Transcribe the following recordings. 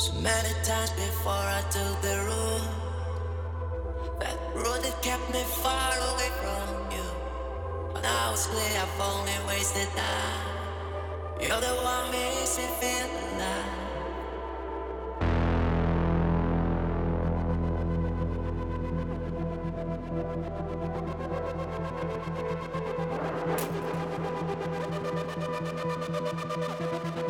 So many times before I took the road, that road that kept me far away from you. But now it's clear I've only wasted time. You're the one missing in the Thank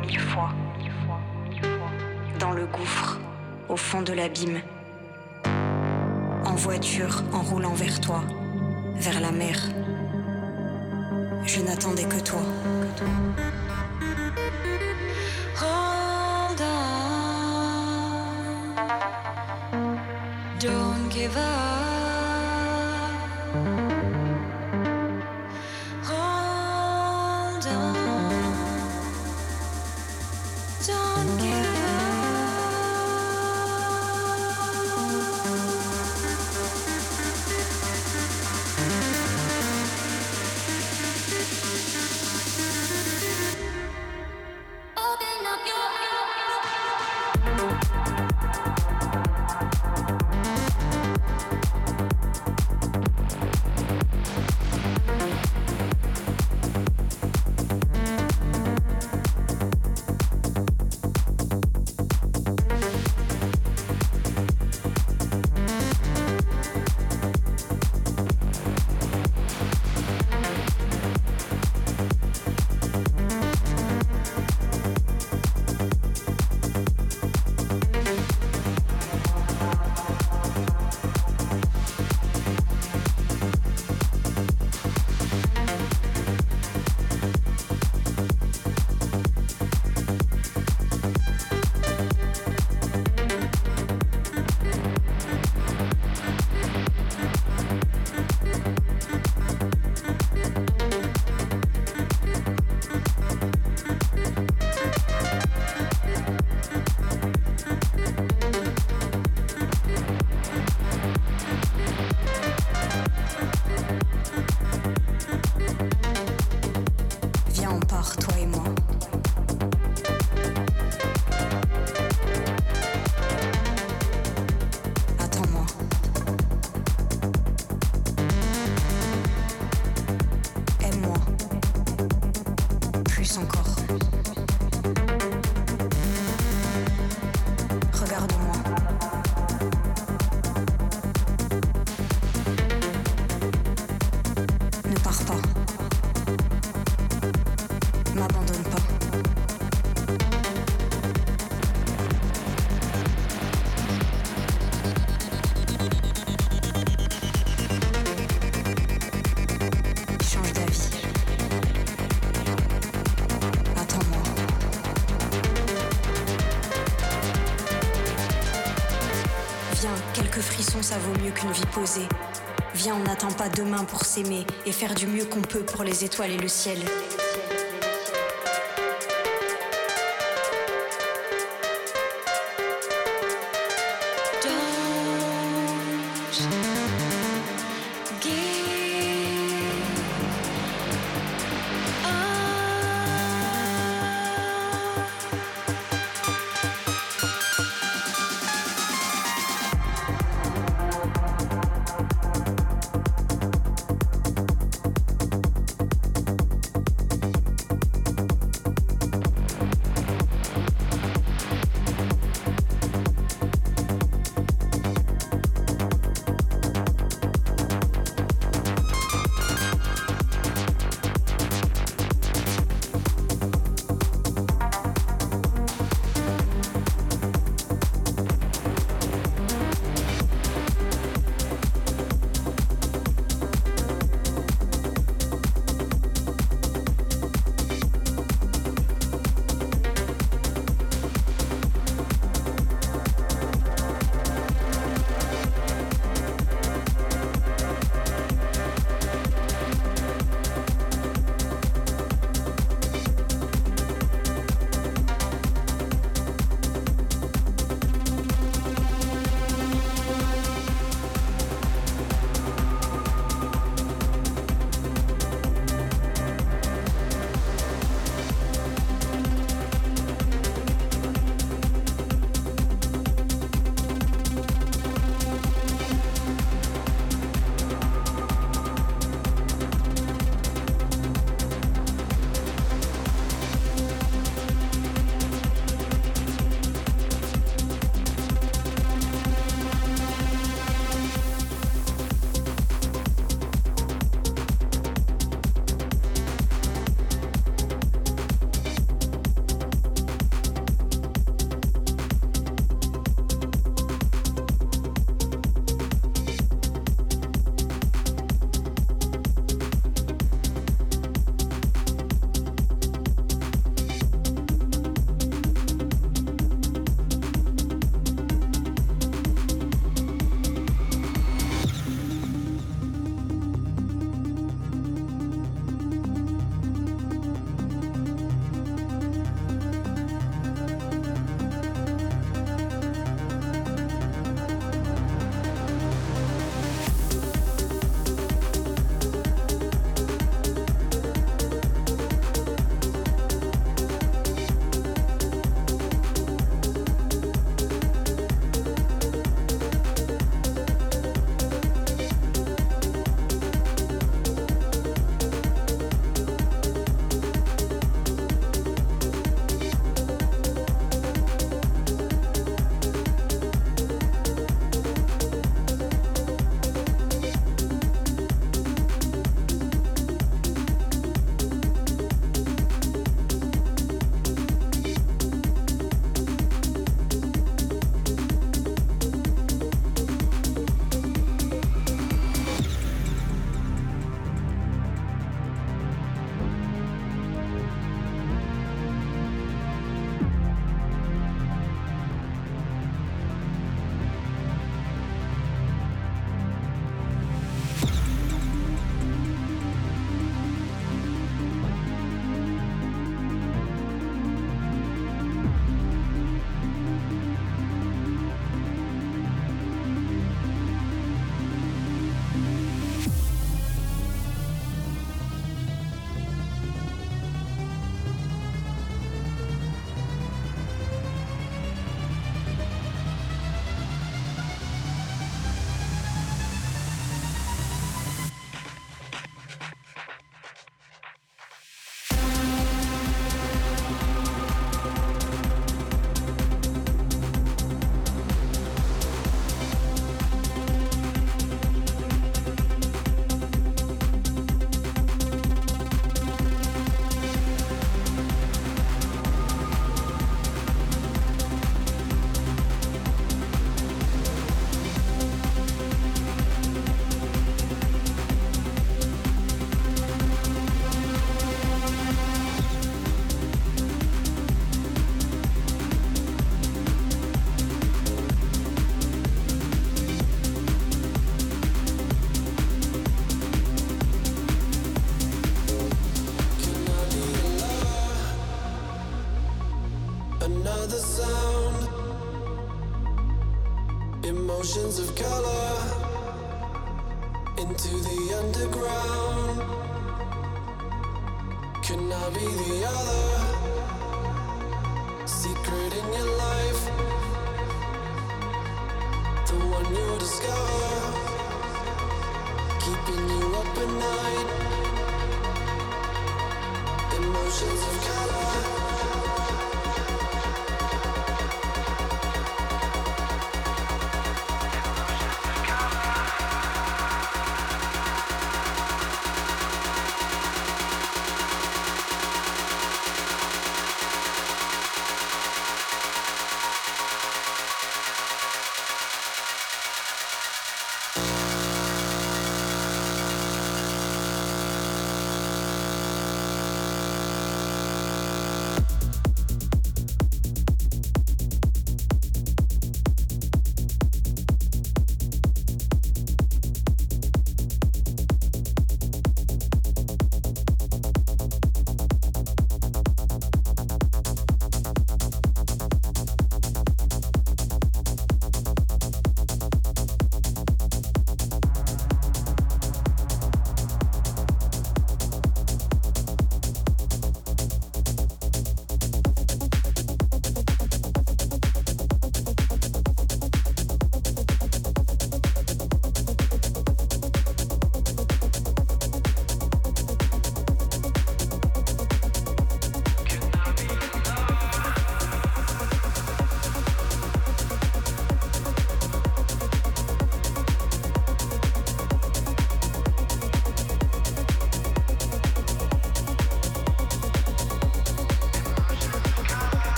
mille, mille fois, dans le gouffre, au fond de l'abîme, en voiture, en roulant vers toi, vers la mer. Je n'attendais que toi. Que Don't give up. Mieux qu'une vie posée. Viens, on n'attend pas demain pour s'aimer et faire du mieux qu'on peut pour les étoiles et le ciel.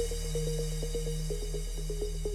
Thank you.